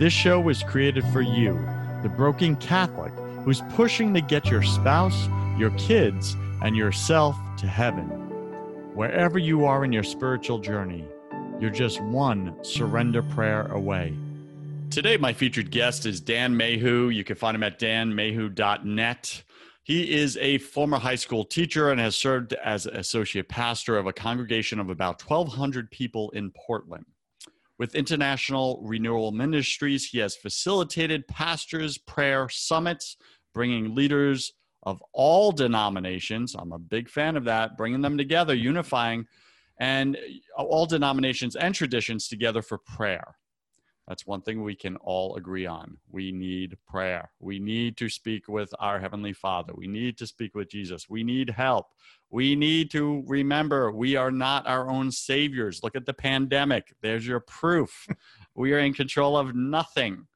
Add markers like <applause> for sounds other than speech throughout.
This show was created for you, the broken Catholic who's pushing to get your spouse, your kids, and yourself to heaven. Wherever you are in your spiritual journey, you're just one surrender prayer away. Today, my featured guest is Dan Mayhew. You can find him at danmayhew.net. He is a former high school teacher and has served as associate pastor of a congregation of about 1,200 people in Portland. With International Renewal Ministries, he has facilitated pastors' prayer summits, bringing leaders of all denominations. I'm a big fan of that, bringing them together, unifying, and all denominations and traditions together for prayer. That's one thing we can all agree on. We need prayer. We need to speak with our Heavenly Father. We need to speak with Jesus. We need help. We need to remember we are not our own saviors. Look at the pandemic. There's your proof. <laughs> we are in control of nothing.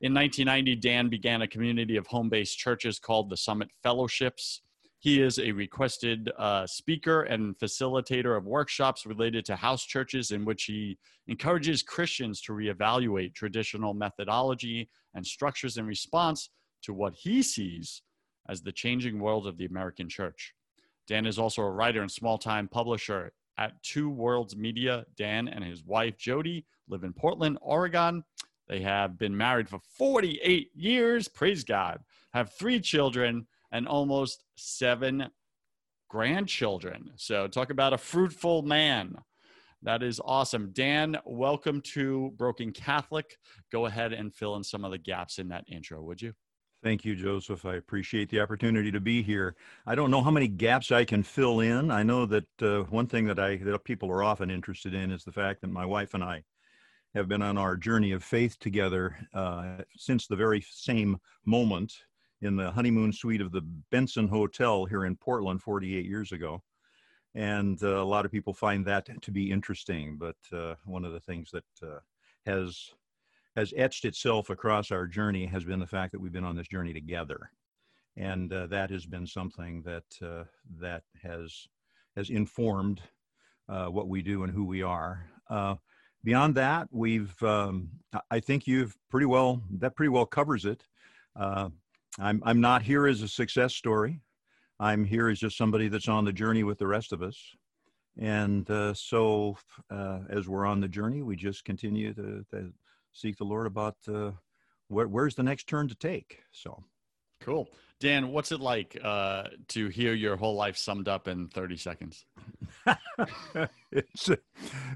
In 1990, Dan began a community of home based churches called the Summit Fellowships. He is a requested uh, speaker and facilitator of workshops related to house churches, in which he encourages Christians to reevaluate traditional methodology and structures in response to what he sees as the changing world of the American church. Dan is also a writer and small time publisher at Two Worlds Media. Dan and his wife, Jody, live in Portland, Oregon. They have been married for 48 years, praise God, have three children and almost seven grandchildren. So, talk about a fruitful man. That is awesome. Dan, welcome to Broken Catholic. Go ahead and fill in some of the gaps in that intro, would you? Thank you, Joseph. I appreciate the opportunity to be here. I don't know how many gaps I can fill in. I know that uh, one thing that I that people are often interested in is the fact that my wife and I have been on our journey of faith together uh, since the very same moment in the honeymoon suite of the Benson Hotel here in Portland 48 years ago. And uh, a lot of people find that to be interesting. But uh, one of the things that uh, has has etched itself across our journey has been the fact that we've been on this journey together, and uh, that has been something that uh, that has has informed uh, what we do and who we are beyond that, we've um, I think you've pretty well that pretty well covers it. Uh, I'm, I'm not here as a success story. I'm here as just somebody that's on the journey with the rest of us. And uh, so, uh, as we're on the journey, we just continue to, to seek the Lord about uh, where, where's the next turn to take. So, cool. Dan, what's it like uh, to hear your whole life summed up in 30 seconds? <laughs> it's,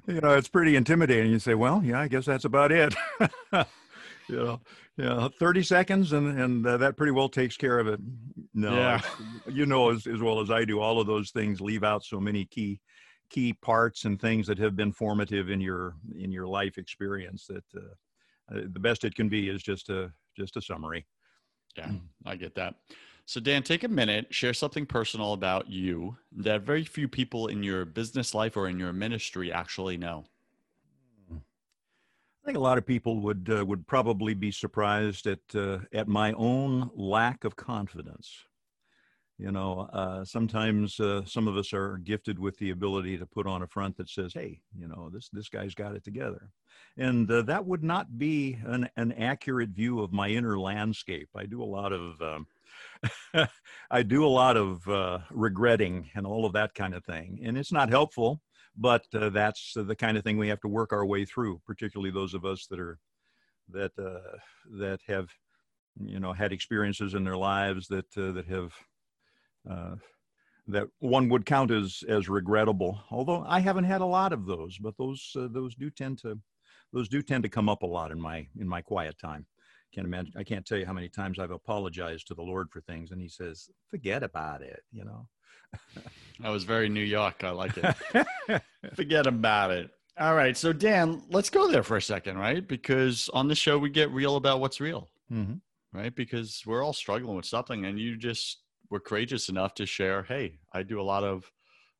you know, it's pretty intimidating. You say, well, yeah, I guess that's about it. <laughs> you know, yeah, 30 seconds and, and uh, that pretty well takes care of it. No, yeah. you know, as, as well as I do, all of those things leave out so many key, key parts and things that have been formative in your, in your life experience that uh, uh, the best it can be is just a, just a summary. Yeah, I get that. So, Dan, take a minute, share something personal about you that very few people in your business life or in your ministry actually know. I think a lot of people would uh, would probably be surprised at uh, at my own lack of confidence. You know, uh, sometimes uh, some of us are gifted with the ability to put on a front that says, "Hey, you know, this this guy's got it together," and uh, that would not be an an accurate view of my inner landscape. I do a lot of um, <laughs> I do a lot of uh, regretting and all of that kind of thing, and it's not helpful but uh, that's the kind of thing we have to work our way through, particularly those of us that are that uh, that have you know had experiences in their lives that uh, that have uh, that one would count as as regrettable. Although I haven't had a lot of those, but those uh, those do tend to those do tend to come up a lot in my in my quiet time. Can't imagine. I can't tell you how many times I've apologized to the Lord for things, and He says, "Forget about it." You know. <laughs> that was very New York. I like it. <laughs> Forget about it. All right. So, Dan, let's go there for a second, right? Because on the show, we get real about what's real, mm-hmm. right? Because we're all struggling with something, and you just were courageous enough to share, hey, I do a lot of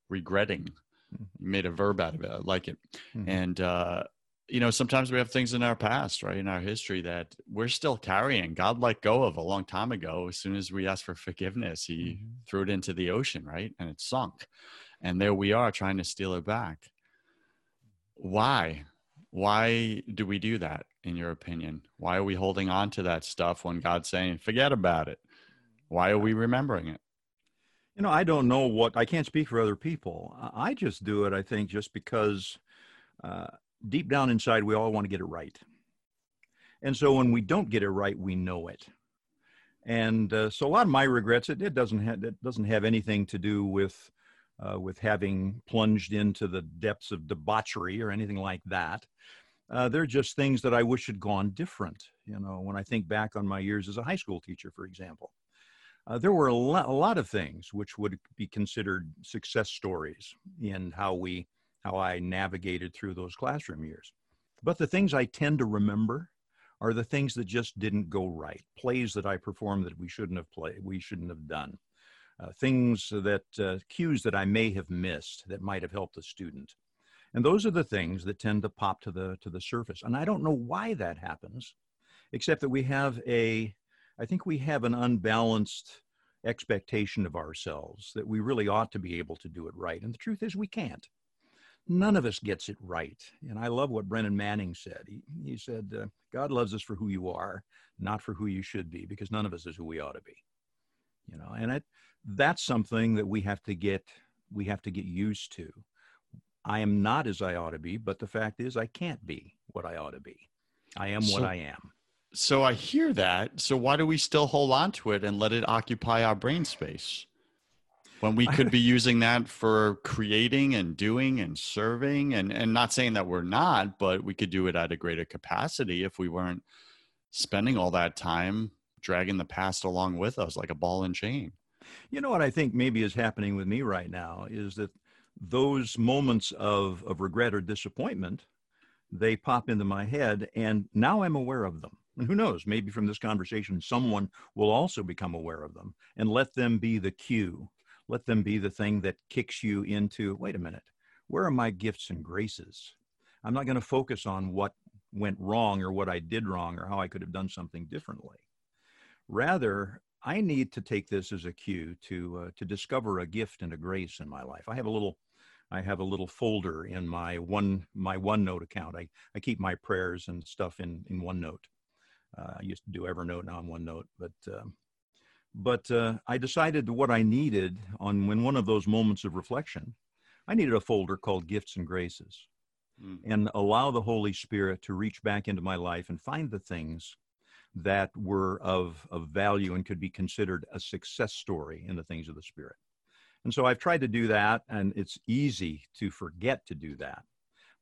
regretting. Mm-hmm. You made a verb out of it. I like it. Mm-hmm. And, uh, you know, sometimes we have things in our past, right, in our history that we're still carrying. God let go of a long time ago. As soon as we asked for forgiveness, He mm-hmm. threw it into the ocean, right, and it sunk. And there we are trying to steal it back. Why? Why do we do that, in your opinion? Why are we holding on to that stuff when God's saying, forget about it? Why are we remembering it? You know, I don't know what, I can't speak for other people. I just do it, I think, just because uh, deep down inside, we all want to get it right. And so when we don't get it right, we know it. And uh, so a lot of my regrets, it, it doesn't have, it doesn't have anything to do with, uh, with having plunged into the depths of debauchery or anything like that. Uh, they're just things that I wish had gone different. You know, when I think back on my years as a high school teacher, for example, uh, there were a, lo- a lot of things which would be considered success stories in how we how I navigated through those classroom years. But the things I tend to remember are the things that just didn't go right. Plays that I performed that we shouldn't have played, we shouldn't have done. Uh, things that uh, cues that I may have missed that might have helped the student. And those are the things that tend to pop to the to the surface. And I don't know why that happens, except that we have a I think we have an unbalanced expectation of ourselves that we really ought to be able to do it right. And the truth is, we can't. None of us gets it right. And I love what Brennan Manning said. He, he said, uh, God loves us for who you are, not for who you should be, because none of us is who we ought to be. You know, and it, that's something that we have to get we have to get used to. I am not as I ought to be, but the fact is I can't be what I ought to be. I am so, what I am. So I hear that. So why do we still hold on to it and let it occupy our brain space? When we could be <laughs> using that for creating and doing and serving and and not saying that we're not, but we could do it at a greater capacity if we weren't spending all that time dragging the past along with us like a ball and chain. You know what I think maybe is happening with me right now is that those moments of, of regret or disappointment, they pop into my head and now I'm aware of them. And who knows, maybe from this conversation, someone will also become aware of them and let them be the cue. Let them be the thing that kicks you into wait a minute, where are my gifts and graces? I'm not going to focus on what went wrong or what I did wrong or how I could have done something differently. Rather, I need to take this as a cue to uh, to discover a gift and a grace in my life. I have a little I have a little folder in my one my OneNote account. I, I keep my prayers and stuff in in OneNote. Uh, I used to do Evernote, now I'm OneNote, but um, but uh, I decided what I needed on when one of those moments of reflection, I needed a folder called Gifts and Graces, mm. and allow the Holy Spirit to reach back into my life and find the things that were of of value and could be considered a success story in the things of the Spirit. And so I've tried to do that, and it's easy to forget to do that.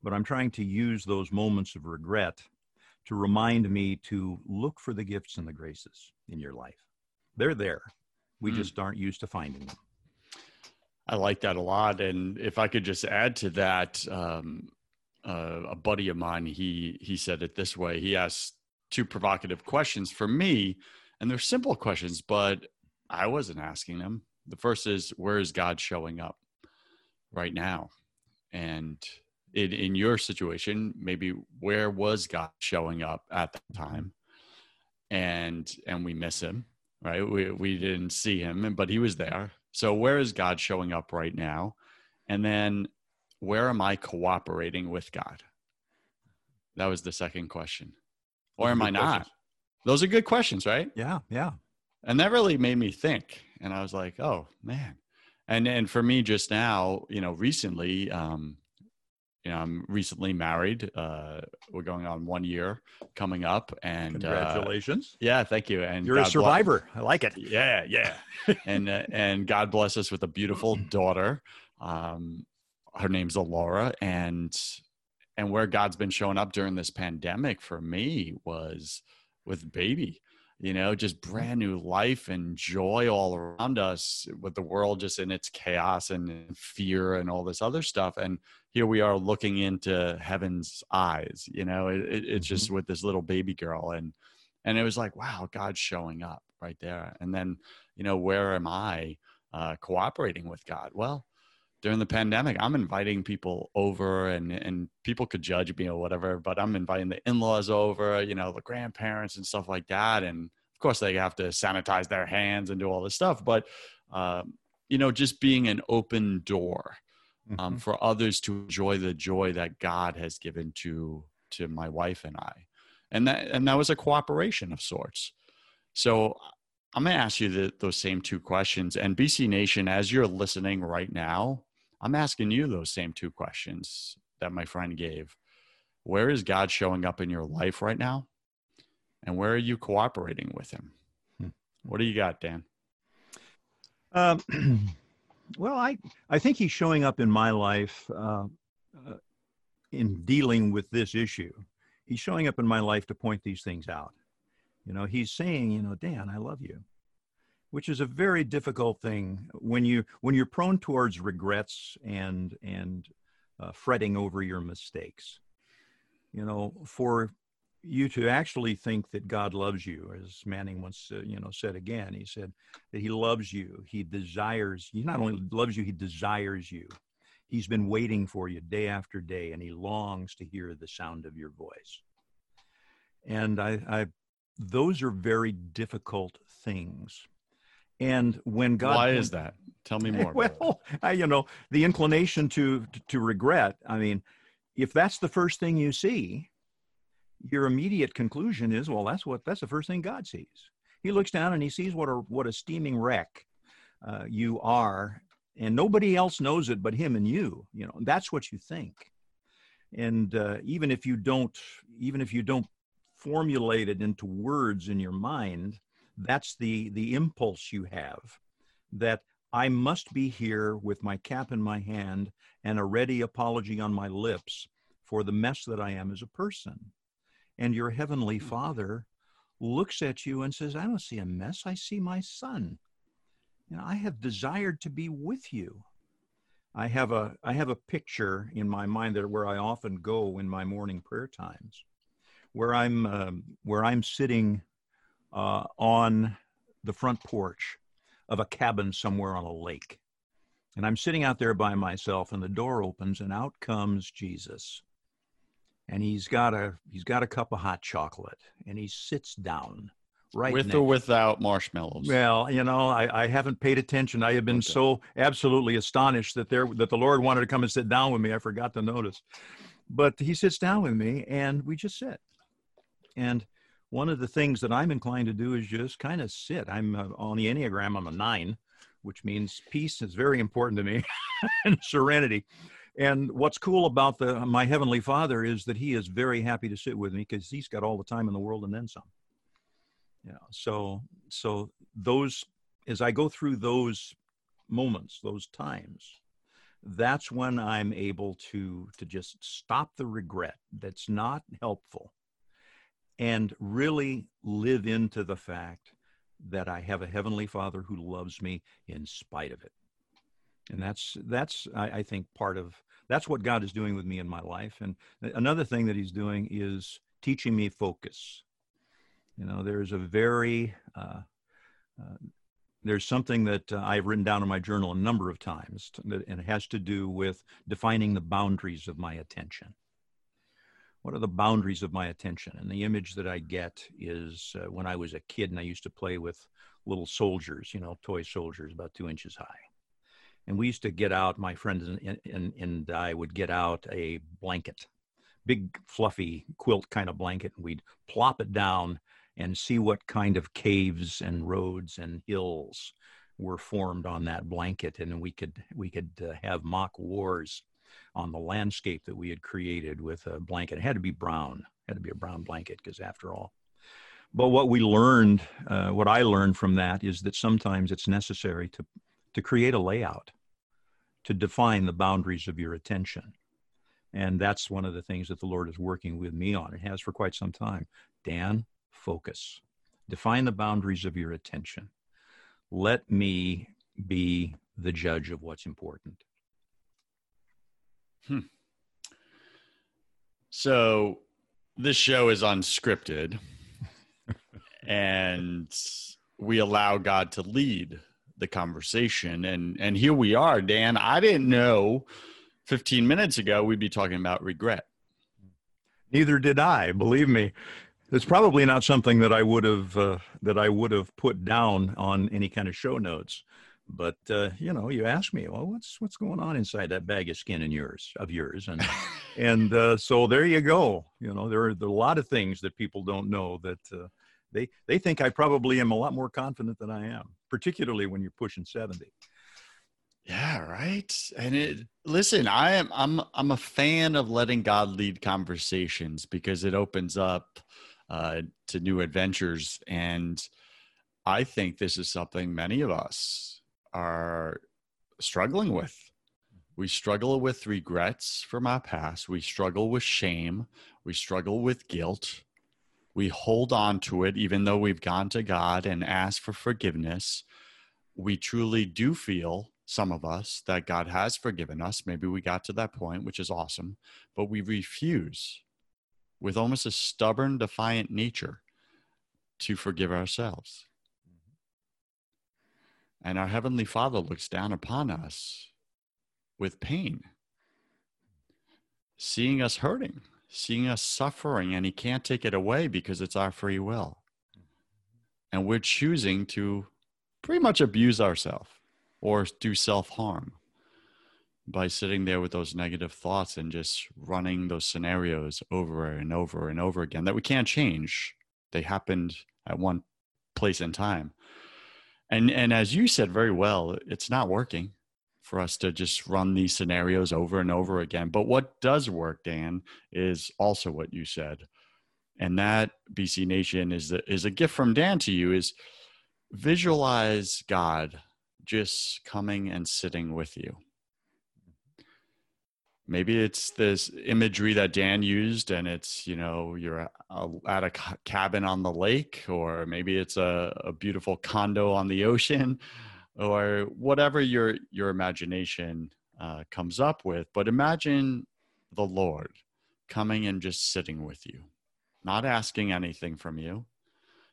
But I'm trying to use those moments of regret to remind me to look for the gifts and the graces in your life. They're there. We mm. just aren't used to finding them. I like that a lot. And if I could just add to that, um, uh, a buddy of mine, he he said it this way. He asked two provocative questions for me, and they're simple questions, but I wasn't asking them. The first is, where is God showing up right now? And in, in your situation, maybe where was God showing up at that time? And and we miss him, right? We we didn't see him, but he was there. So where is God showing up right now? And then where am I cooperating with God? That was the second question. Or am I not? Questions. Those are good questions, right? Yeah, yeah. And that really made me think. And I was like, oh man. And and for me just now, you know, recently, um, you know, I'm recently married. Uh, we're going on one year coming up, and congratulations. Uh, yeah, thank you. And you're God a survivor. Bless, I like it. Yeah, yeah. and uh, and God bless us with a beautiful daughter. Um, her name's Alora, and and where God's been showing up during this pandemic for me was with baby you know just brand new life and joy all around us with the world just in its chaos and fear and all this other stuff and here we are looking into heaven's eyes you know it, it, it's just mm-hmm. with this little baby girl and and it was like wow god's showing up right there. And then you know where am i uh, cooperating with god? Well during the pandemic, I'm inviting people over and, and people could judge me or whatever, but I'm inviting the in-laws over, you know, the grandparents and stuff like that. And of course they have to sanitize their hands and do all this stuff, but, um, you know, just being an open door um, mm-hmm. for others to enjoy the joy that God has given to, to my wife and I. And that, and that was a cooperation of sorts. So I'm going to ask you the, those same two questions. And BC Nation, as you're listening right now, I'm asking you those same two questions that my friend gave. Where is God showing up in your life right now? And where are you cooperating with Him? Hmm. What do you got, Dan? Um, <clears throat> well, I, I think He's showing up in my life uh, uh, in dealing with this issue. He's showing up in my life to point these things out. You know, He's saying, you know, Dan, I love you which is a very difficult thing when you when you're prone towards regrets and and uh, fretting over your mistakes. You know for you to actually think that god loves you as manning once uh, you know said again he said that he loves you he desires he not only loves you he desires you. He's been waiting for you day after day and he longs to hear the sound of your voice. And i, I those are very difficult things and when God, why is that? Tell me <laughs> more. Well, I, you know, the inclination to to regret. I mean, if that's the first thing you see, your immediate conclusion is, well, that's what that's the first thing God sees. He looks down and he sees what a what a steaming wreck uh, you are, and nobody else knows it but him and you. You know, that's what you think. And uh, even if you don't, even if you don't formulate it into words in your mind, that's the the impulse you have that I must be here with my cap in my hand and a ready apology on my lips for the mess that I am as a person. And your heavenly hmm. Father looks at you and says, I don't see a mess, I see my son. And I have desired to be with you. I have a I have a picture in my mind that where I often go in my morning prayer times, where I'm um, where I'm sitting uh, on the front porch of a cabin somewhere on a lake. And I'm sitting out there by myself, and the door opens, and out comes Jesus. And he's got a he's got a cup of hot chocolate, and he sits down right with next. or without marshmallows. Well, you know, I, I haven't paid attention. I have been okay. so absolutely astonished that there that the Lord wanted to come and sit down with me. I forgot to notice, but he sits down with me, and we just sit. And one of the things that I'm inclined to do is just kind of sit. I'm uh, on the Enneagram, I'm a nine, which means peace is very important to me <laughs> and serenity. And what's cool about the my heavenly Father is that He is very happy to sit with me because He's got all the time in the world and then some. Yeah. So so those as I go through those moments, those times, that's when I'm able to to just stop the regret that's not helpful and really live into the fact that I have a heavenly Father who loves me in spite of it. And that's that's I, I, think part of that's what God is doing with me in my life. And another thing that He's doing is teaching me focus. You know, there's a very uh, uh, there's something that uh, I've written down in my journal a number of times, and it has to do with defining the boundaries of my attention what are the boundaries of my attention? And the image that I get is uh, when I was a kid and I used to play with little soldiers, you know, toy soldiers about two inches high. And we used to get out, my friends and, and, and I would get out a blanket, big fluffy quilt kind of blanket, and we'd plop it down and see what kind of caves and roads and hills were formed on that blanket. And we could, we could uh, have mock wars on the landscape that we had created with a blanket. It had to be brown, it had to be a brown blanket because after all. But what we learned, uh, what I learned from that is that sometimes it's necessary to, to create a layout, to define the boundaries of your attention. And that's one of the things that the Lord is working with me on. It has for quite some time. Dan, focus. Define the boundaries of your attention. Let me be the judge of what's important. Hmm. So this show is unscripted <laughs> and we allow God to lead the conversation. And and here we are Dan. I didn't know 15 minutes ago we'd be talking about regret. Neither did I believe me. It's probably not something that I would have uh, that I would have put down on any kind of show notes but uh, you know, you ask me, well, what's what's going on inside that bag of skin in yours of yours, and and <laughs> uh, so there you go. You know, there are, there are, a lot of things that people don't know that uh, they they think I probably am a lot more confident than I am, particularly when you're pushing seventy. Yeah, right. And it listen, I am I'm I'm a fan of letting God lead conversations because it opens up uh, to new adventures and. I think this is something many of us are struggling with. We struggle with regrets from our past. We struggle with shame. We struggle with guilt. We hold on to it even though we've gone to God and asked for forgiveness. We truly do feel, some of us, that God has forgiven us. Maybe we got to that point, which is awesome, but we refuse with almost a stubborn, defiant nature to forgive ourselves. And our Heavenly Father looks down upon us with pain, seeing us hurting, seeing us suffering, and He can't take it away because it's our free will. And we're choosing to pretty much abuse ourselves or do self harm by sitting there with those negative thoughts and just running those scenarios over and over and over again that we can't change. They happened at one place in time and and as you said very well it's not working for us to just run these scenarios over and over again. But what does work dan is also what you said. And that bc nation is the, is a gift from dan to you is visualize god just coming and sitting with you maybe it's this imagery that Dan used and it's you know you're at a cabin on the lake or maybe it's a, a beautiful condo on the ocean or whatever your your imagination uh, comes up with. But imagine the lord coming and just sitting with you not asking anything from you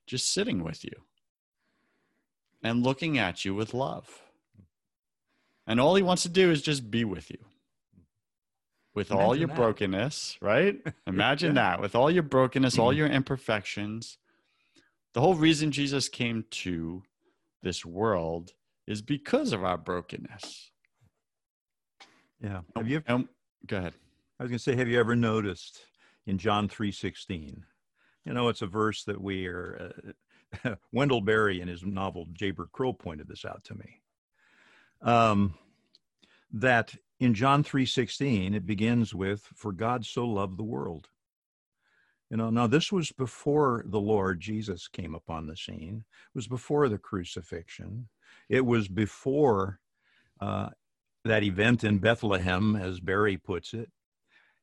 just sitting with you and looking at you with love. And all he wants to do is just be with you with Imagine all your that. brokenness, right? <laughs> Imagine yeah. that with all your brokenness, all mm-hmm. your imperfections. The whole reason Jesus came to this world is because of our brokenness. Yeah. Have you ever, um, go ahead. I was going to say, have you ever noticed in John 3:16? You know, it's a verse that we are uh, <laughs> Wendell Berry in his novel Jayber Crow pointed this out to me. Um, that in John 3:16 it begins with for God so loved the world. You know, now this was before the Lord Jesus came upon the scene. It was before the crucifixion. It was before uh, that event in Bethlehem, as Berry puts it.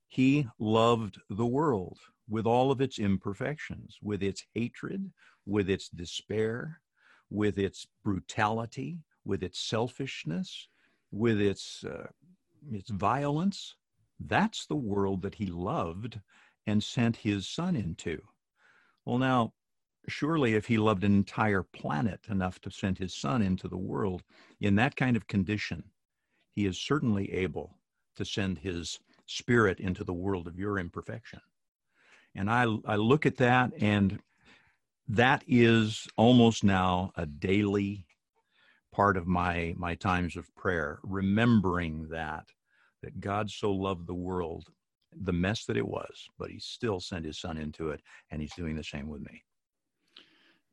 He loved the world with all of its imperfections, with its hatred, with its despair, with its brutality, with its selfishness, with its uh, its violence. That's the world that he loved and sent his son into. Well, now, surely if he loved an entire planet enough to send his son into the world in that kind of condition, he is certainly able to send his spirit into the world of your imperfection. And I, I look at that, and that is almost now a daily part of my my times of prayer remembering that that god so loved the world the mess that it was but he still sent his son into it and he's doing the same with me.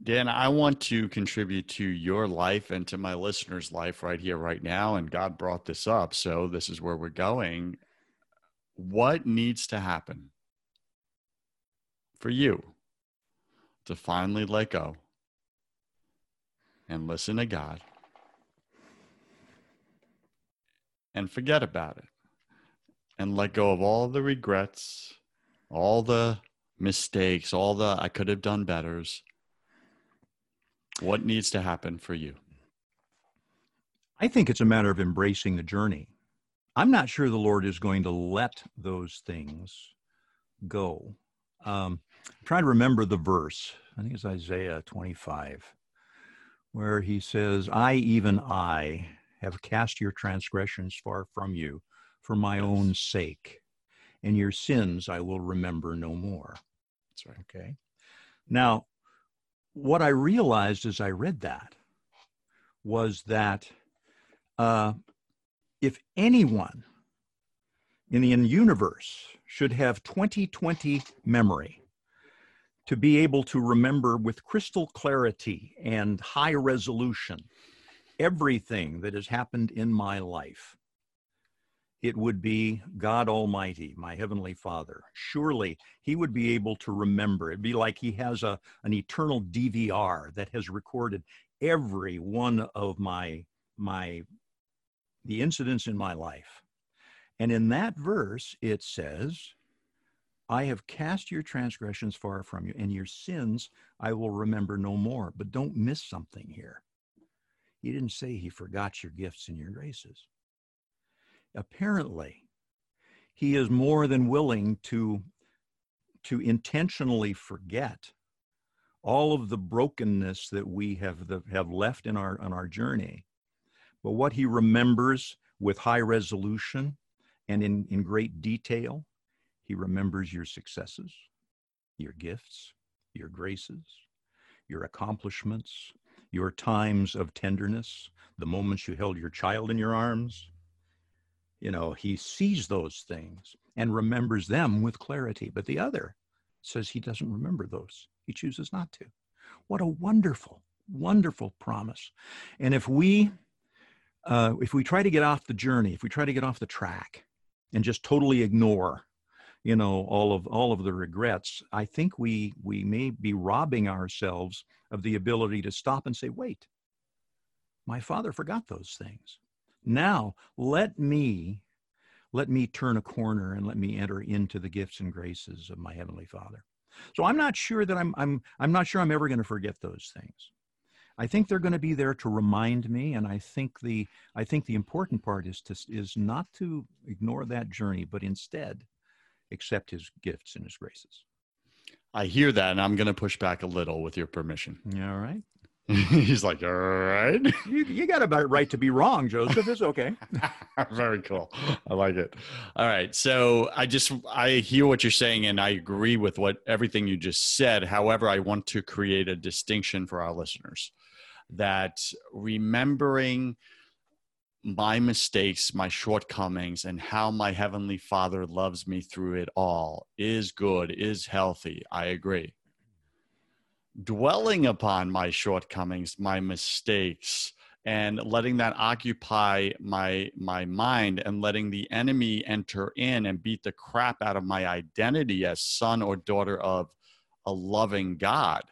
Dan i want to contribute to your life and to my listeners life right here right now and god brought this up so this is where we're going. What needs to happen for you to finally let go and listen to God and forget about it and let go of all the regrets, all the mistakes, all the I could have done betters. What needs to happen for you? I think it's a matter of embracing the journey. I'm not sure the Lord is going to let those things go. Um, I'm trying to remember the verse. I think it's Isaiah 25, where he says, I, even I, have cast your transgressions far from you for my own sake, and your sins I will remember no more. That's right. Okay. Now, what I realized as I read that was that uh, if anyone in the universe should have 2020 memory to be able to remember with crystal clarity and high resolution everything that has happened in my life, it would be God Almighty, my Heavenly Father. Surely He would be able to remember. It'd be like He has a, an eternal DVR that has recorded every one of my, my, the incidents in my life. And in that verse, it says, I have cast your transgressions far from you, and your sins I will remember no more. But don't miss something here. He didn't say he forgot your gifts and your graces. Apparently, he is more than willing to, to intentionally forget all of the brokenness that we have, the, have left in our, on our journey. But what he remembers with high resolution and in, in great detail, he remembers your successes, your gifts, your graces, your accomplishments, your times of tenderness, the moments you held your child in your arms. You know, he sees those things and remembers them with clarity. But the other says he doesn't remember those. He chooses not to. What a wonderful, wonderful promise. And if we uh, if we try to get off the journey, if we try to get off the track and just totally ignore you know all of all of the regrets i think we we may be robbing ourselves of the ability to stop and say wait my father forgot those things. Now let me let me turn a corner and let me enter into the gifts and graces of my heavenly father. So i'm not sure that i'm i'm i'm not sure i'm ever going to forget those things. I think they're going to be there to remind me and i think the i think the important part is to is not to ignore that journey but instead accept his gifts and his graces. I hear that, and I'm going to push back a little with your permission. All right. <laughs> He's like, all right. <laughs> You, you got a right to be wrong, Joseph. It's okay. <laughs> Very cool. I like it. All right. So I just I hear what you're saying, and I agree with what everything you just said. However, I want to create a distinction for our listeners that remembering my mistakes, my shortcomings, and how my Heavenly Father loves me through it all is good, is healthy. I agree. Dwelling upon my shortcomings, my mistakes, and letting that occupy my my mind and letting the enemy enter in and beat the crap out of my identity as son or daughter of a loving God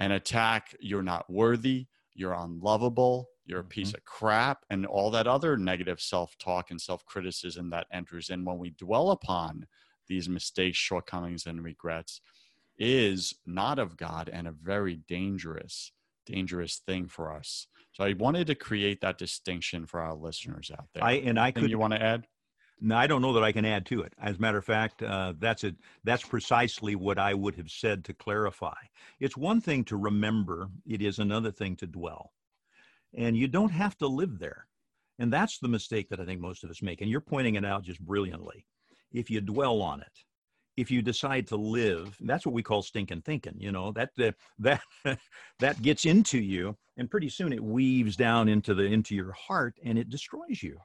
and attack you're not worthy, you're unlovable, you're a piece mm-hmm. of crap and all that other negative self-talk and self-criticism that enters in when we dwell upon these mistakes shortcomings and regrets is not of god and a very dangerous dangerous thing for us so i wanted to create that distinction for our listeners out there i and i could you want to add no, I don't know that I can add to it. As a matter of fact, uh, that's it. That's precisely what I would have said to clarify. It's one thing to remember; it is another thing to dwell and you don't have to live there. And that's the mistake that I think most of us make. And you're pointing it out just brilliantly. If you dwell on it, if you decide to live, that's what we call stinking thinking. You know that uh, <laughs> that that gets into you, and pretty soon it weaves down into the into your heart, and it destroys you.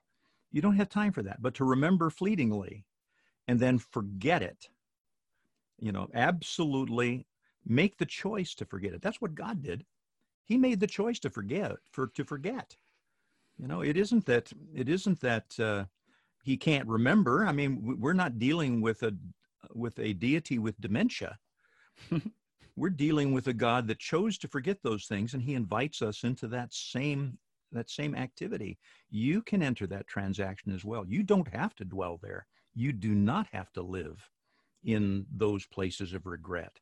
You don't have time for that. But to remember fleetingly, and then forget it. You know, absolutely make the choice to forget it. That's what God did he made the choice to forget for to forget you know it isn't that it isn't that uh, he can't remember. I mean, we're not dealing with a with a deity with dementia. <laughs> we're dealing with a God that chose to forget those things, and He invites us into that same that same activity. You can enter that transaction as well. You don't have to dwell there. You do not have to live in those places of regret.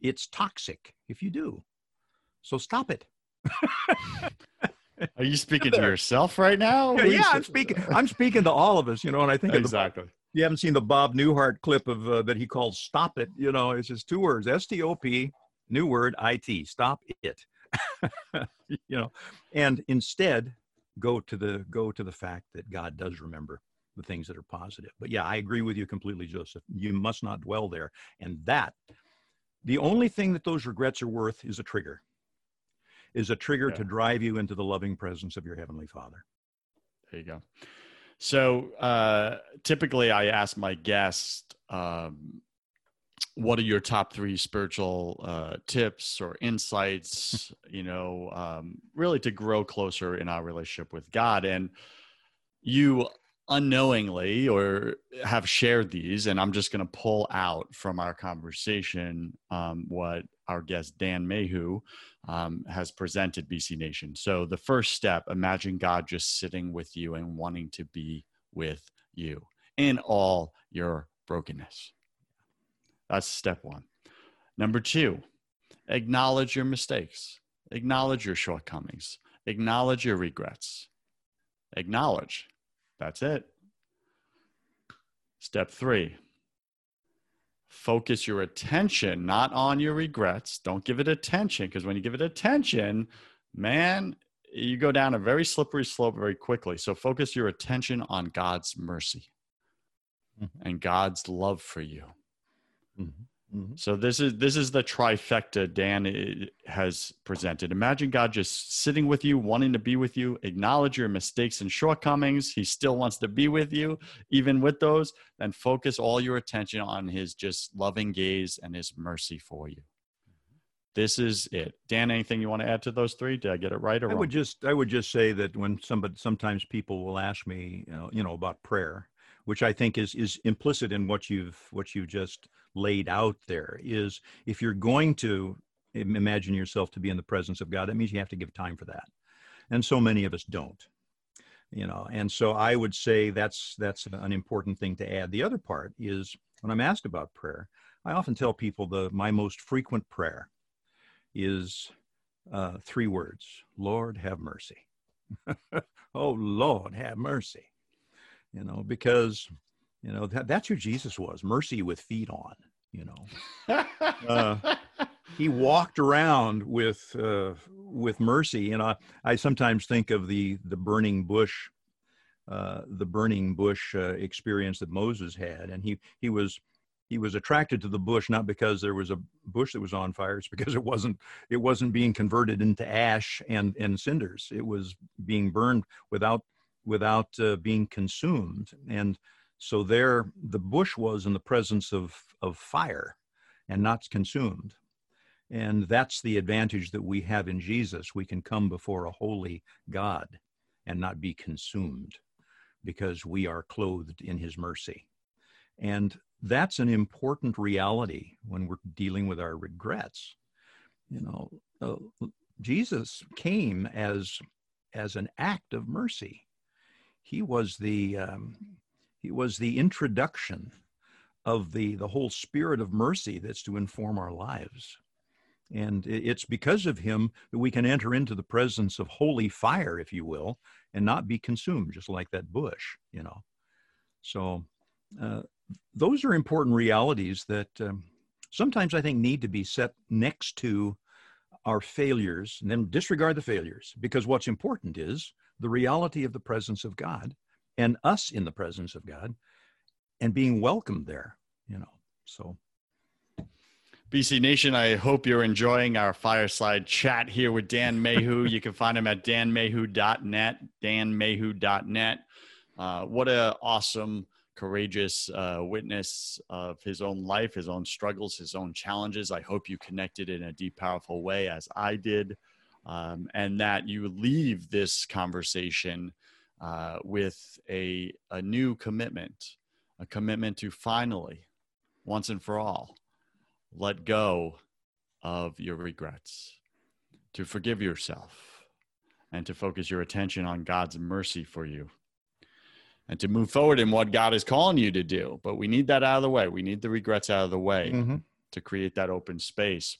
It's toxic if you do. So stop it. Are you speaking to yourself right now? Yeah, yeah, I'm speaking. I'm speaking to all of us, you know. And I think exactly. The, you haven't seen the Bob Newhart clip of uh, that he called "Stop It." You know, it's just two words: S T O P, new word I T. Stop it. <laughs> you know, and instead go to the go to the fact that God does remember the things that are positive. But yeah, I agree with you completely, Joseph. You must not dwell there, and that the only thing that those regrets are worth is a trigger is a trigger yeah. to drive you into the loving presence of your heavenly father. There you go. So uh, typically i ask my guests um, what are your top three spiritual uh, tips or insights you know um, really to grow closer in our relationship with god? And you unknowingly or have shared these and i'm just going to pull out from our conversation um, what our guest dan mayhew um, has presented bc nation. So the first step imagine god just sitting with you and wanting to be with you in all your brokenness. That's step one. Number two acknowledge your mistakes acknowledge your shortcomings acknowledge your regrets. Acknowledge. That's it. Step three focus your attention not on your regrets. Don't give it attention because when you give it attention, man, you go down a very slippery slope very quickly. So focus your attention on God's mercy mm-hmm. and God's love for you. Mm-hmm. Mm-hmm. So this is this is the trifecta Dan eh, has presented. Imagine God just sitting with you, wanting to be with you, acknowledge your mistakes and shortcomings. He still wants to be with you, even with those. Then focus all your attention on His just loving gaze and His mercy for you. This is it. Dan, anything you want to add to those three? Did I get it right or I wrong? would just I would just say that when somebody sometimes people will ask me, you know, you know about prayer, which I think is is implicit in what you've what you just laid out there is if you're going to imagine yourself to be in the presence of God, that means you have to give time for that. And so many of us don't. You know, and so I would say that's that's an important thing to add. The other part is when I'm asked about prayer, I often tell people the my most frequent prayer is uh, three words: Lord, have mercy. <laughs> oh Lord, have mercy. You know, because you know, that, that's who Jesus was mercy with feet on, you know. uh, <laughs> he walked around with uh, with mercy. And I, I sometimes think of the, the burning bush. Uh, the burning bush uh, experience that Moses had, and he he was he was attracted to the bush not because there was a bush that was on fire it's because it wasn't it wasn't being converted into ash and and cinders it was being burned without without uh, being consumed and so there, the bush was in the presence of, of fire and not consumed. And that's the advantage that we have in Jesus. We can come before a holy God and not be consumed because we are clothed in his mercy. And that's an important reality when we're dealing with our regrets. You know, uh, Jesus came as as an act of mercy. He was the um, he was the introduction of the, the whole spirit of mercy that's to inform our lives. And it's because of him that we can enter into the presence of holy fire, if you will, and not be consumed, just like that bush, you know. So, uh, those are important realities that um, sometimes I think need to be set next to our failures and then disregard the failures because what's important is the reality of the presence of God and us in the presence of God and being welcomed there, you know. So BC Nation, I hope you're enjoying our fireside chat here with Dan Mayhew. you can find him at danmayhew.net, danmayhew.net. Uh, what a awesome, courageous uh, witness of his own life, his own struggles, his own challenges. I hope you connected in a deep, powerful way as I did, um, and that you leave this conversation uh, with a, a new commitment, a commitment to finally, once and for all, let go of your regrets, to forgive yourself, and to focus your attention on God's mercy for you and to move forward in what God is calling you to do. But we need that out of the way. We need the regrets out of the way mm-hmm. to create that open space.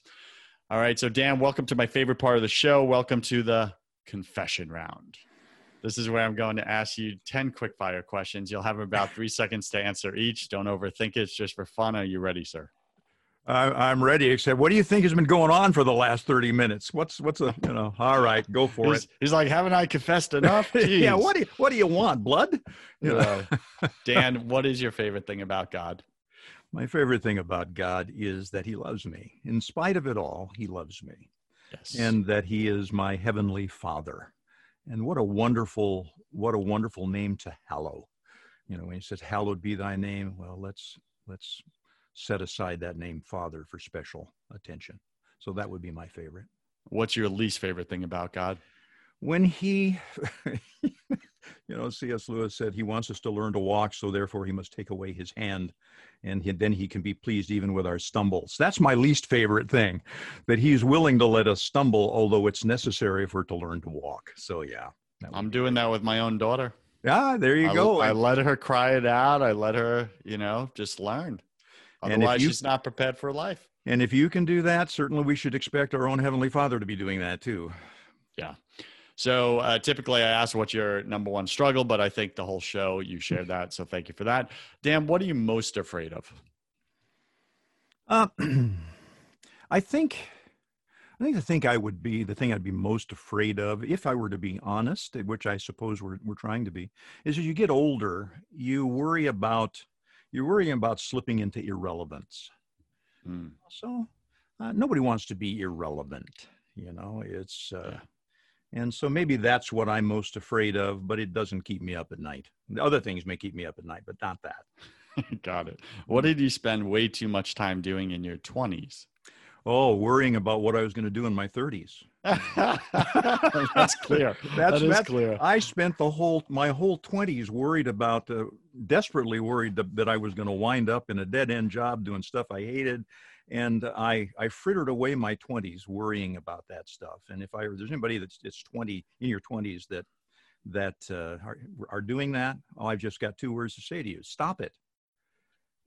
All right. So, Dan, welcome to my favorite part of the show. Welcome to the confession round. This is where I'm going to ask you 10 quick fire questions. You'll have about three seconds to answer each. Don't overthink it. It's just for fun. Are you ready, sir? I, am ready. Except, what do you think has been going on for the last thirty minutes? What's what's a you know? All right, go for he's, it. He's like, haven't I confessed enough? <laughs> yeah. What do you What do you want? Blood? You know. Dan, what is your favorite thing about God? My favorite thing about God is that He loves me. In spite of it all, He loves me. Yes. And that He is my heavenly Father. And what a wonderful, what a wonderful name to hallow. You know, when He says, "Hallowed be Thy name." Well, let's let's set aside that name Father for special attention. So that would be my favorite. What's your least favorite thing about God? When he, <laughs> you know, C.S. Lewis said he wants us to learn to walk, so therefore he must take away his hand, and he, then he can be pleased even with our stumbles. That's my least favorite thing, that he's willing to let us stumble, although it's necessary for to learn to walk. So yeah, I'm doing that with my own daughter. Yeah, there you I, go. I let her cry it out. I let her, you know, just learn. Otherwise, you, she's not prepared for life. And if you can do that, certainly we should expect our own Heavenly Father to be doing that too. Yeah. So uh, typically I ask what's your number one struggle, but I think the whole show you shared that. So thank you for that. Dan, what are you most afraid of? Uh, <clears throat> I think, I think the thing I would be, the thing I'd be most afraid of, if I were to be honest, which I suppose we're, we're trying to be, is as you get older, you worry about you're worrying about slipping into irrelevance. Mm. So uh, nobody wants to be irrelevant. You know, it's, uh, yeah. And so maybe that's what I'm most afraid of, but it doesn't keep me up at night. The other things may keep me up at night, but not that. <laughs> Got it. What did you spend way too much time doing in your 20s? Oh, worrying about what I was going to do in my 30s. <laughs> that's clear. <laughs> That's, that is that's, clear. I spent the whole my whole 20s worried about, uh, desperately worried that, that I was going to wind up in a dead end job doing stuff I hated, and I I frittered away my 20s worrying about that stuff. And if I there's anybody that's it's 20 in your 20s that that uh, are, are doing that, oh, I've just got two words to say to you: stop it.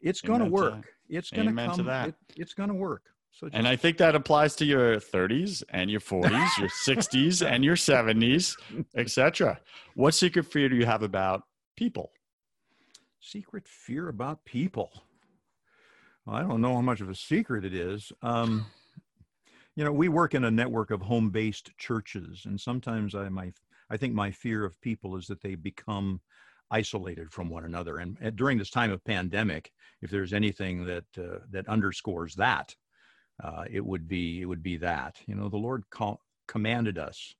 It's going to work. It's going to come. It, it's going to work. So just, and I think that applies to your 30s and your 40s, your 60s and your 70s, <laughs> etc. What secret fear do you have about people? Secret fear about people. I don't know how much of a secret it is. Um, you know, we work in a network of home-based churches, and sometimes I my I think my fear of people is that they become isolated from one another. And, during this time of pandemic, if there's anything that uh, that underscores that, uh, it would be it would be that you know the Lord call, commanded us.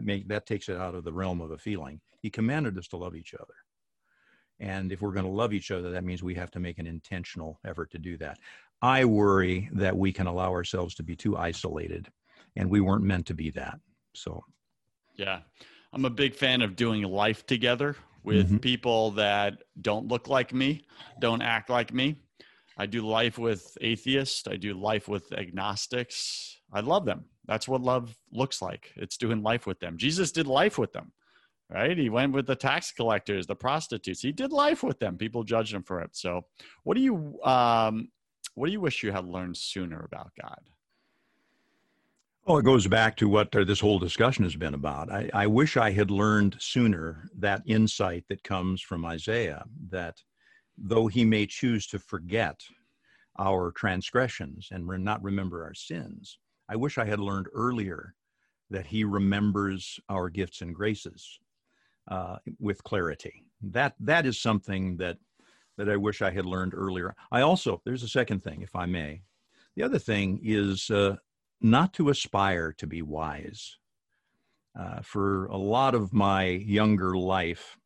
Make, that takes it out of the realm of a feeling. He commanded us to love each other, and if we're going to love each other, that means we have to make an intentional effort to do that. I worry that we can allow ourselves to be too isolated, and we weren't meant to be that. So, yeah, I'm a big fan of doing life together with mm-hmm. people that don't look like me, don't act like me. I do life with atheists. I do life with agnostics. I love them. That's what love looks like. It's doing life with them. Jesus did life with them, right? He went with the tax collectors, the prostitutes. He did life with them. People judged him for it. So, what do you um, what do you wish you had learned sooner about God? Well, it goes back to what this whole discussion has been about. I, I wish I had learned sooner that insight that comes from Isaiah that though he may choose to forget our transgressions and not remember our sins. I wish I had learned earlier that he remembers our gifts and graces uh, with clarity. That that is something that that I wish I had learned earlier. I also there's a second thing, if I may. The other thing is uh, not to aspire to be wise. Uh, for a lot of my younger life,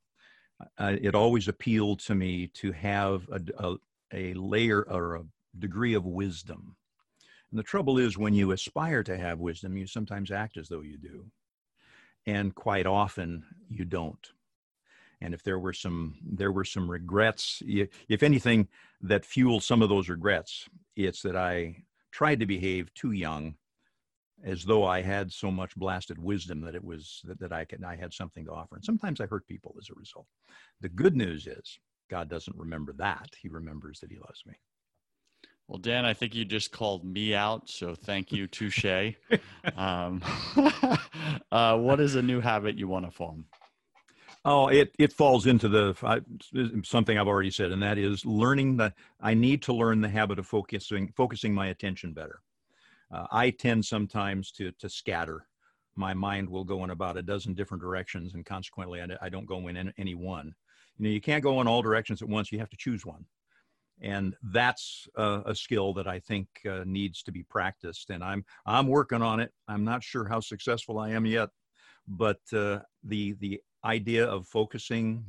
uh, it always appealed to me to have a, a, a layer or a degree of wisdom. And the trouble is, when you aspire to have wisdom, you sometimes act as though you do. And quite often, you don't. and if there were some there were some regrets if anything that fueled some of those regrets it's that i tried to behave too young as though i had so much blasted wisdom that it was that, that i could i had something to offer. And sometimes i hurt people as a result. The good news is god doesn't remember that. He remembers that he loves me well, Dan, I think you just called me out, so thank you, touche. <laughs> um, <laughs> uh, what is a new habit you want to form? Oh, it it falls into the I, something I've already said, and that is learning that I need to learn the habit of focusing focusing my attention better. Uh, I tend sometimes to to scatter. My mind will go in about a dozen different directions, and consequently, I, I don't go in any one. You know, you can't go in all directions at once. You have to choose one and that's a, a, skill that I think uh, needs to be practiced. And I'm I'm working on it. I'm not sure how successful I am yet, but uh, the the idea of focusing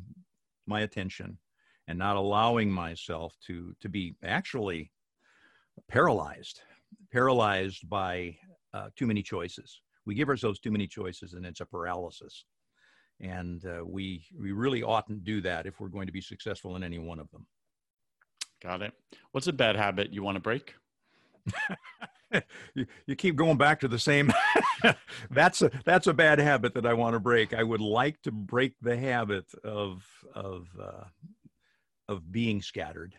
my attention and not allowing myself to to be actually paralyzed, paralyzed by uh, too many choices. We give ourselves too many choices, and it's a paralysis. And uh, we we really oughtn't do that if we're going to be successful in any one of them. Got it. What's a bad habit you want to break? <laughs> you, you keep going back to the same <laughs> that's a that's a bad habit that i want to break i would like to break the habit of of uh, of being scattered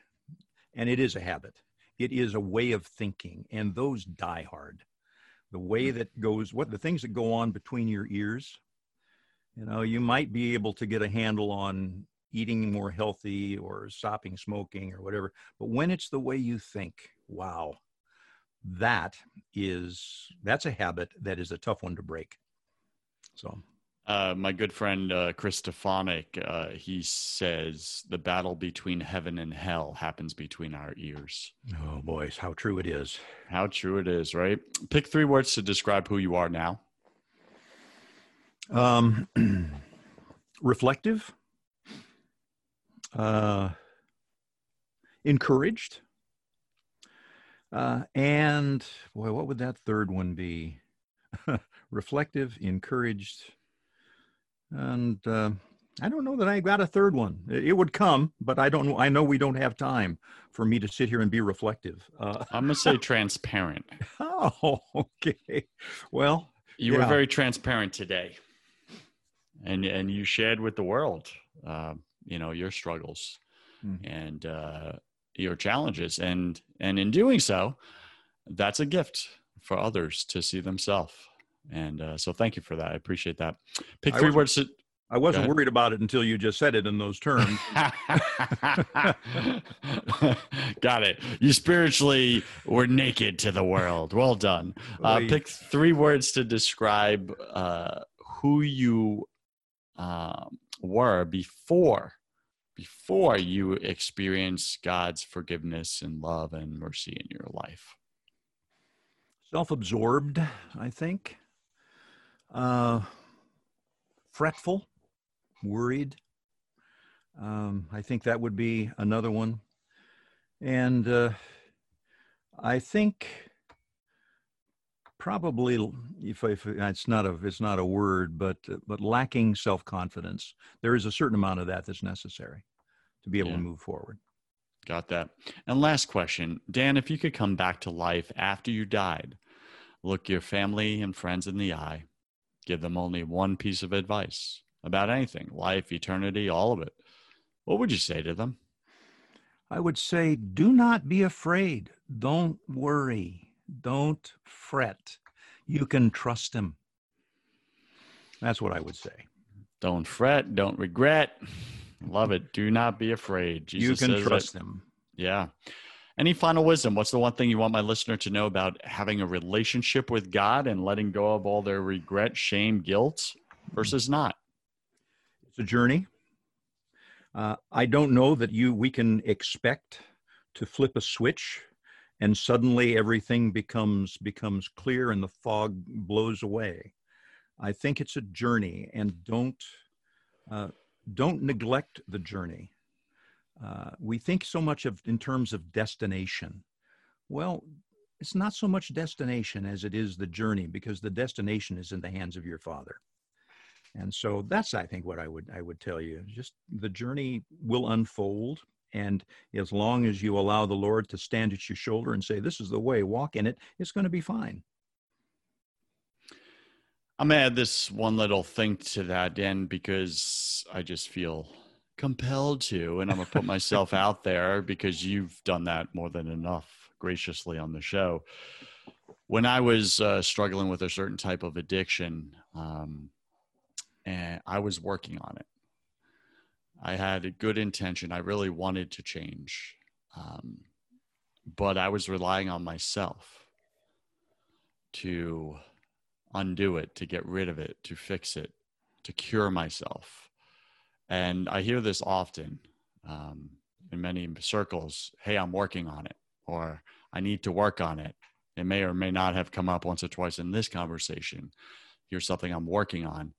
and it is a habit it is a way of thinking and those die hard the way hmm. that goes what the things that go on between your ears you know you might be able to get a handle on eating more healthy or stopping smoking or whatever. But when it's the way you think, wow, that is that's a habit that is a tough one to break. So uh, my good friend uh, Chris Stefanick, uh, he says the battle between heaven and hell happens between our ears. Oh, boys, how true it is. How true it is, right? Pick three words to describe who you are now. Um, <clears throat> reflective, uh, encouraged. Uh, and boy, what would that third one be? <laughs> Reflective, encouraged, and uh, I don't know that I got a third one. It would come, but I don't know. I know we don't have time for me to sit here and be reflective. Uh, I'm gonna say <laughs> transparent. oh, <laughs> okay. Well, you yeah. were very transparent today, and and you shared with the world. Uh, you know your struggles mm-hmm. and uh, your challenges and and in doing so that's a gift for others to see themselves and uh, so thank you for that i appreciate that pick three words to, I wasn't worried about it until you just said it in those terms. <laughs> Got it. You spiritually were naked to the world. Well done. Uh, pick three words to describe uh, who you um, were before before you experience God's forgiveness and love and mercy in your life? Self absorbed, I think. Uh, fretful, worried. Um, I think that would be another one. And uh, I think probably if, if, it's not a it's not a word but but lacking self-confidence there is a certain amount of that that's necessary to be able yeah. to move forward. Got that. And last question, Dan, if you could come back to life after you died, look your family and friends in the eye, give them only one piece of advice about anything, life, eternity, all of it, what would you say to them? I would say, do not be afraid. Don't worry. Don't fret. You can trust him. That's what I would say. Don't fret. Don't regret. Love it. Do not be afraid. Jesus you can trust that, him. Yeah. Any final wisdom? What's the one thing you want my listener to know about having a relationship with God and letting go of all their regret, shame, guilt versus not? It's a journey. Uh, I don't know that you we can expect to flip a switch and suddenly everything becomes becomes clear and the fog blows away. I think it's a journey, and don't uh, don't neglect the journey. Uh, we think so much of in terms of destination. Well, it's not so much destination as it is the journey because the destination is in the hands of your father. And so that's, I think, what I would I would tell you. Just the journey will unfold, and as long as you allow the Lord to stand at your shoulder and say, "This is the way, walk in it," it's going to be fine. I'm gonna add this one little thing to that, Dan, because I just feel compelled to, and I'm gonna put myself <laughs> out there because you've done that more than enough graciously on the show. When I was uh, struggling with a certain type of addiction, um, and I was working on it. I had a good intention. I really wanted to change, um, but I was relying on myself to undo it, to get rid of it, to fix it, to cure myself. And I hear this often um, in many circles hey, I'm working on it, or I need to work on it. It may or may not have come up once or twice in this conversation. Here's something I'm working on.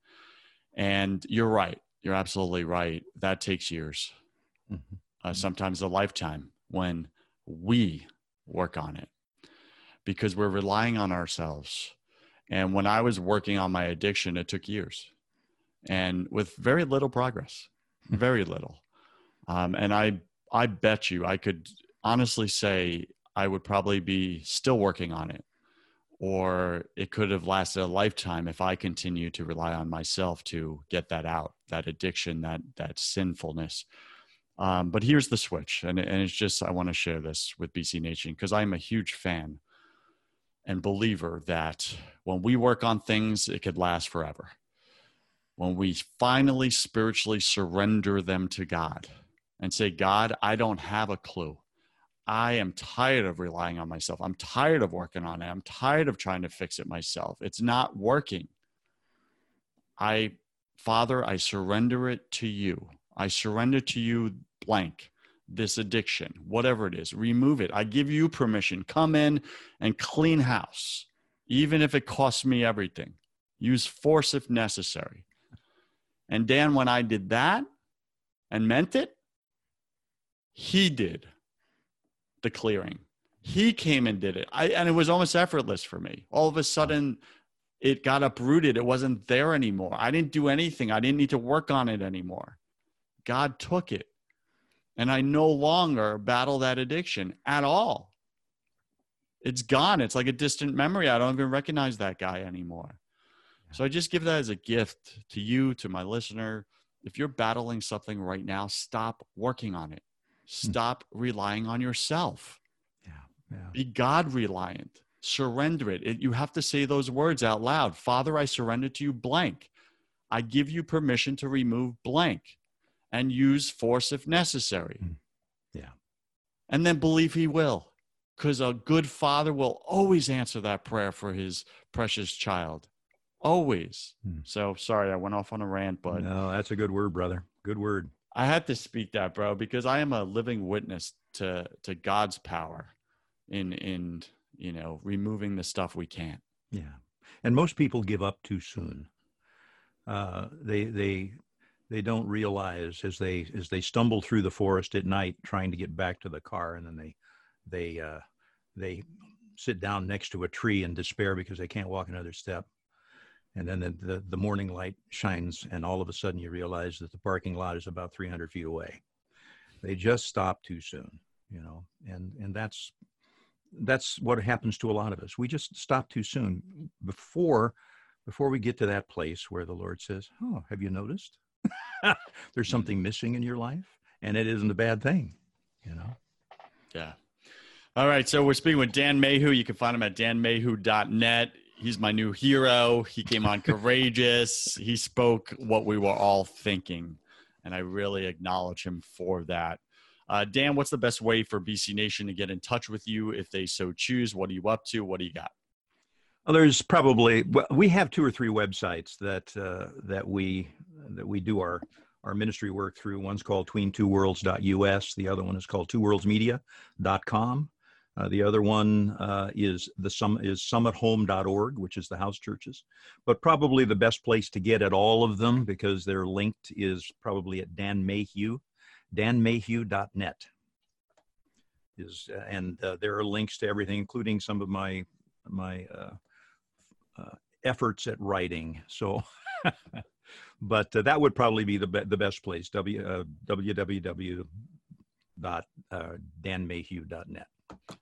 And you're right. You're absolutely right. That takes years, mm-hmm. uh, sometimes a lifetime when we work on it because we're relying on ourselves. And when I was working on my addiction, it took years and with very little progress, hmm. very little. Um, and I, I bet you I could honestly say I would probably be still working on it or it could have lasted a lifetime if I continue to rely on myself to get that out, that addiction, that that sinfulness. Um, but here's the switch, and, and it's just I want to share this with BC Nation because I'm a huge fan and believer that when we work on things, it could last forever. When we finally spiritually surrender them to God and say, God, I don't have a clue. I am tired of relying on myself. I'm tired of working on it. I'm tired of trying to fix it myself. It's not working. I, Father, I surrender it to you. I surrender to you blank this addiction, whatever it is. Remove it. I give you permission. Come in and clean house, even if it costs me everything. Use force if necessary. And Dan, when I did that and meant it, he did the clearing. He came and did it. I, and it was almost effortless for me. All of a sudden, it got uprooted. It wasn't there anymore. I didn't do anything. I didn't need to work on it anymore. God took it. And I no longer battle that addiction at all. It's gone. It's like a distant memory. I don't even recognize that guy anymore. So I just give that as a gift to you, to my listener. If you're battling something right now, stop working on it. Hmm. Stop relying on yourself. Yeah, yeah. Be God reliant. Surrender it. it. You have to say those words out loud. Father, I surrender to you blank. I give you permission to remove blank and use force if necessary. Hmm. Yeah. And then believe he will. Because a good father will always answer that prayer for his precious child. Always. Hmm. So sorry, I went off on a rant, but no, that's a good word, brother. Good word. I had to speak that, bro, because I am a living witness to to God's power in in you know removing the stuff we can't. Yeah, and most people give up too soon. Uh, they they they don't realize as they as they stumble through the forest at night trying to get back to the car, and then they they uh, they sit down next to a tree in despair because they can't walk another step. And then the, the, the, morning light shines and all of a sudden you realize that the parking lot is about 300 feet away. They just stop too soon you know and and that's that's what happens to a lot of us. We just stop too soon. Before before we get to that place where the lord says oh have you noticed <laughs> there's something missing in your life and it isn't a bad thing you know yeah all right so we're speaking with dan mayhew you can find him at danmayhew.net he's my new hero. He came on courageous. <laughs> he spoke what we were all thinking, and I really acknowledge him for that. Uh, Dan, what's the best way for BC Nation to get in touch with you if they so choose? What are you up to? What do you got? Well, there's probably we have two or three websites that uh, that we that we do our our ministry work through. One's called tween2worlds.us. The other one is called twoworldsmedia.com. Uh, the other one uh, is the sum is summithome.org, which is the house churches. But probably the best place to get at all of them because they're linked is probably at Dan Mayhew, danmayhew.net. Is uh, and uh, there are links to everything, including some of my my uh, uh, efforts at writing. So <laughs> but uh, that would probably be the be- the best place. W uh, www dot uh, danmayhew.net.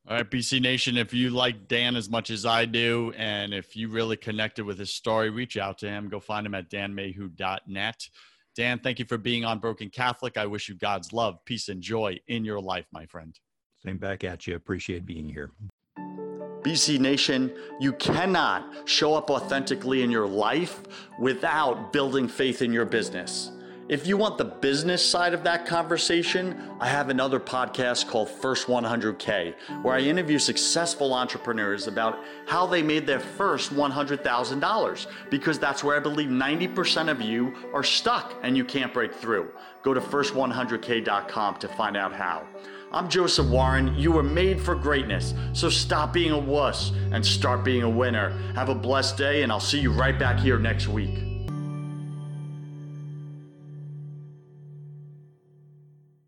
All right, BC Nation, if you like Dan as much as I do, and if you really connected with his story, reach out to him. Go find him at danmayhew.net. Dan, thank you for being on Broken Catholic. I wish you God's love, peace, and joy in your life, my friend. Same back at you. Appreciate being here. BC Nation, you cannot show up authentically in your life without building faith in your business. If you want the business side of that conversation, I have another podcast called First 100K, where I interview successful entrepreneurs about how they made their first $100,000, because that's where I believe 90% of you are stuck and you can't break through. Go to first100k.com to find out how. I'm Joseph Warren. You were made for greatness, so stop being a wuss and start being a winner. Have a blessed day, and I'll see you right back here next week.